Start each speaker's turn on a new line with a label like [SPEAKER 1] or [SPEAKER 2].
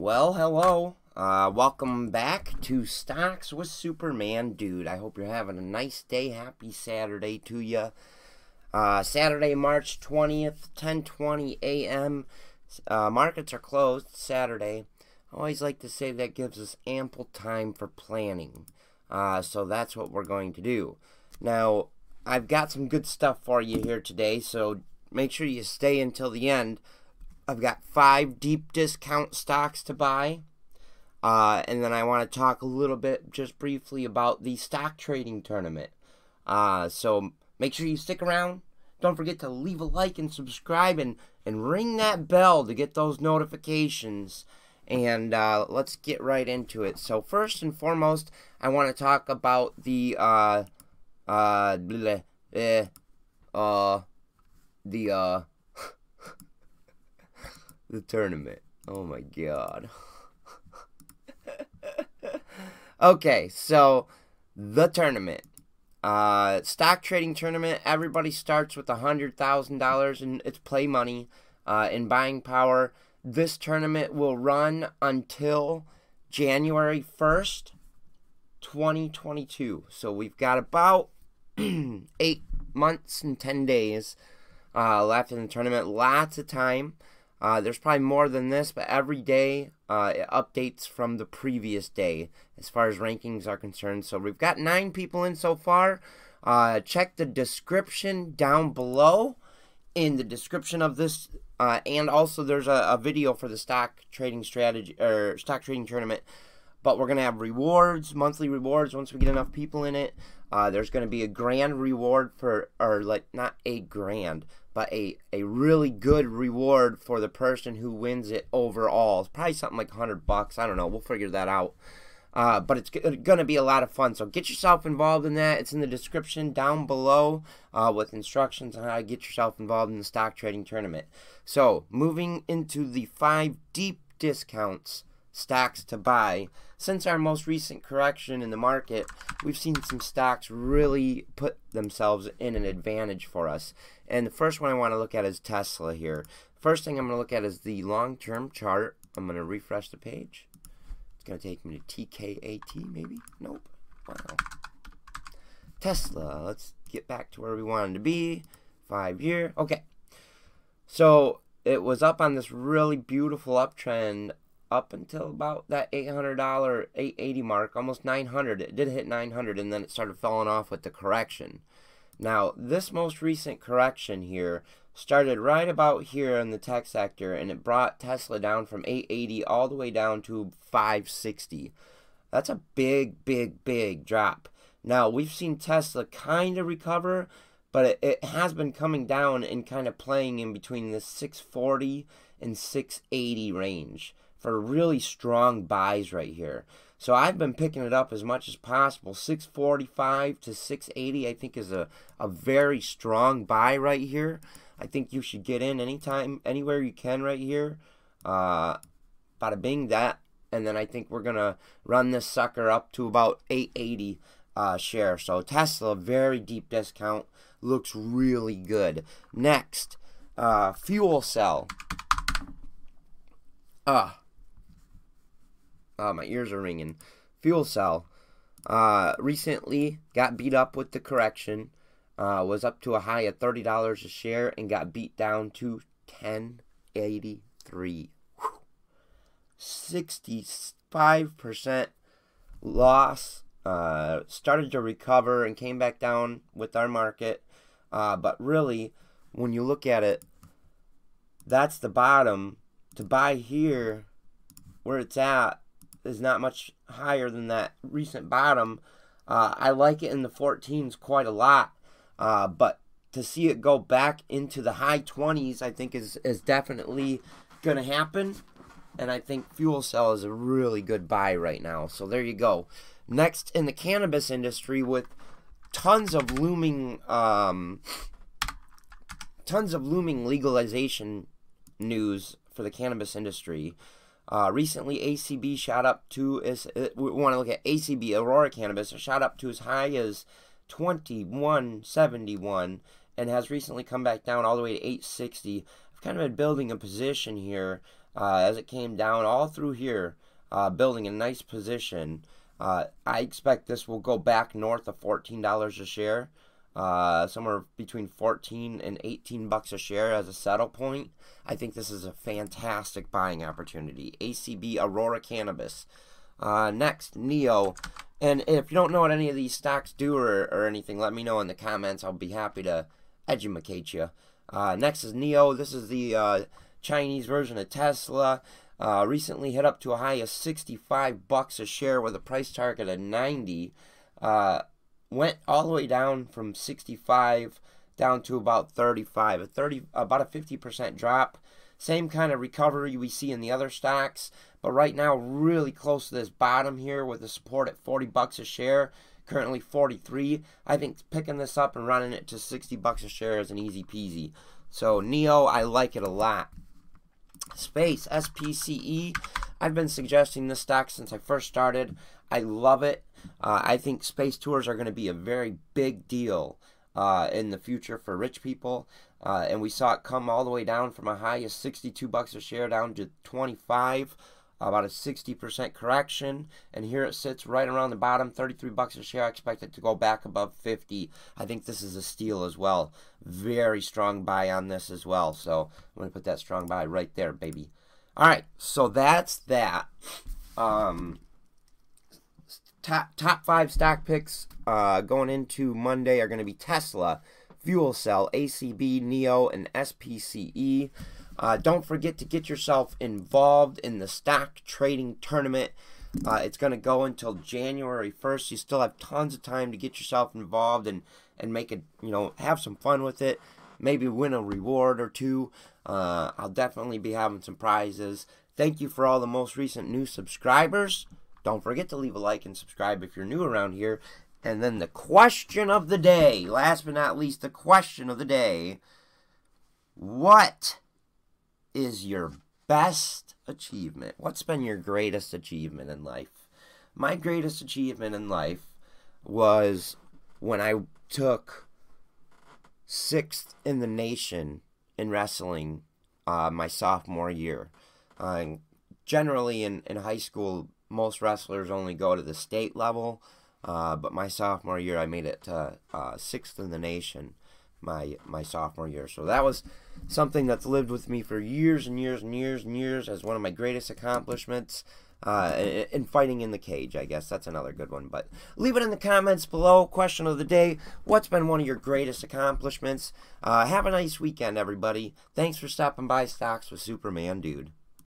[SPEAKER 1] Well, hello. Uh, welcome back to Stocks with Superman Dude. I hope you're having a nice day. Happy Saturday to you. Uh, Saturday, March 20th, 10:20 a.m. Uh, markets are closed Saturday. I always like to say that gives us ample time for planning. Uh, so that's what we're going to do. Now, I've got some good stuff for you here today, so make sure you stay until the end. I've got five deep discount stocks to buy. Uh, and then I want to talk a little bit, just briefly, about the stock trading tournament. Uh, so make sure you stick around. Don't forget to leave a like and subscribe and, and ring that bell to get those notifications. And uh, let's get right into it. So, first and foremost, I want to talk about the. Uh, uh, bleh, eh, uh, the, uh, the tournament. Oh my god. okay, so the tournament. Uh, stock trading tournament. Everybody starts with a hundred thousand dollars and its play money, uh, in buying power. This tournament will run until January first, twenty twenty two. So we've got about eight months and ten days uh, left in the tournament. Lots of time. Uh, there's probably more than this, but every day uh, it updates from the previous day as far as rankings are concerned. So we've got nine people in so far. Uh, check the description down below in the description of this, uh, and also there's a, a, video for the stock trading strategy or stock trading tournament. But we're gonna have rewards, monthly rewards once we get enough people in it. Uh, there's gonna be a grand reward for, or like not a grand, but a, a really good reward for the person who wins it overall. It's probably something like 100 bucks. I don't know. We'll figure that out. Uh, but it's going to be a lot of fun. So get yourself involved in that. It's in the description down below uh, with instructions on how to get yourself involved in the stock trading tournament. So moving into the five deep discounts stocks to buy. Since our most recent correction in the market, we've seen some stocks really put themselves in an advantage for us. And the first one I want to look at is Tesla here. First thing I'm going to look at is the long-term chart. I'm going to refresh the page. It's going to take me to TKAT, maybe? Nope. Wow. Tesla. Let's get back to where we wanted to be. Five year. Okay. So it was up on this really beautiful uptrend up until about that $800 880 mark almost 900 it did hit 900 and then it started falling off with the correction now this most recent correction here started right about here in the tech sector and it brought tesla down from 880 all the way down to 560 that's a big big big drop. Now we've seen tesla kind of recover but it, it has been coming down and kind of playing in between the 640 and 680 range for really strong buys right here. So I've been picking it up as much as possible. 645 to 680 I think is a, a very strong buy right here. I think you should get in anytime, anywhere you can right here. Uh, bada bing that. And then I think we're going to run this sucker up to about 880 uh, share. So Tesla, very deep discount. Looks really good. Next, uh, fuel cell. Ah, uh, my ears are ringing. Fuel cell. Uh, recently got beat up with the correction. Uh, was up to a high of thirty dollars a share and got beat down to ten eighty three. Sixty five percent loss. Uh, started to recover and came back down with our market. Uh, but really, when you look at it, that's the bottom. To buy here, where it's at, is not much higher than that recent bottom. Uh, I like it in the 14s quite a lot, uh, but to see it go back into the high 20s, I think is is definitely going to happen. And I think fuel cell is a really good buy right now. So there you go. Next in the cannabis industry, with tons of looming, um, tons of looming legalization news for the cannabis industry. Uh, recently, ACB shot up to is uh, we want to look at ACB Aurora Cannabis shot up to as high as 2171 and has recently come back down all the way to 860. I've kind of been building a position here uh, as it came down all through here, uh, building a nice position. Uh, I expect this will go back north of $14 a share, uh, somewhere between 14 and 18 bucks a share as a settle point. I think this is a fantastic buying opportunity. ACB Aurora Cannabis. Uh, next, NIO. And if you don't know what any of these stocks do or, or anything, let me know in the comments. I'll be happy to educate you. Uh, next is NIO. This is the uh, Chinese version of Tesla. Uh, recently hit up to a high of 65 bucks a share with a price target of 90. Went all the way down from 65 down to about 35, a 30, about a 50% drop. Same kind of recovery we see in the other stocks, but right now really close to this bottom here with the support at 40 bucks a share. Currently 43. I think picking this up and running it to 60 bucks a share is an easy peasy. So NIO, I like it a lot. Space, SPCE. I've been suggesting this stock since I first started. I love it. Uh, I think space tours are going to be a very big deal uh, in the future for rich people. Uh, and we saw it come all the way down from a high of 62 bucks a share down to 25 about a 60% correction. And here it sits right around the bottom 33 bucks a share. I expect it to go back above 50 i think this is a steal as well. Very strong buy on this as well. So i'm going to put that strong buy right there baby. All right so that's that. Um top top five stock picks uh, going into monday are going to be tesla fuel cell acb NIO, and spce uh, don't forget to get yourself involved in the stock trading tournament. Uh, it's going to go until January 1st. You still have tons of time to get yourself involved and, and make it, you know, have some fun with it. Maybe win a reward or two. Uh, I'll definitely be having some prizes. Thank you for all the most recent new subscribers. Don't forget to leave a like and subscribe if you're new around here. And then the question of the day, last but not least, the question of the day. What is your best achievement? What's been your greatest achievement in life? My greatest achievement in life was when I took sixth in the nation in wrestling uh, my sophomore year. Uh, generally, in, in high school, most wrestlers only go to the state level, uh, but my sophomore year, I made it to uh, sixth in the nation my my sophomore year. So that was something that's lived with me for years and years and years and years as one of my greatest accomplishments. Uh, in fighting in the cage, I guess that's another good one. But leave it in the comments below. Question of the day: What's been one of your greatest accomplishments? Uh, have a nice weekend, everybody. Thanks for stopping by Stocks with Superman Dude.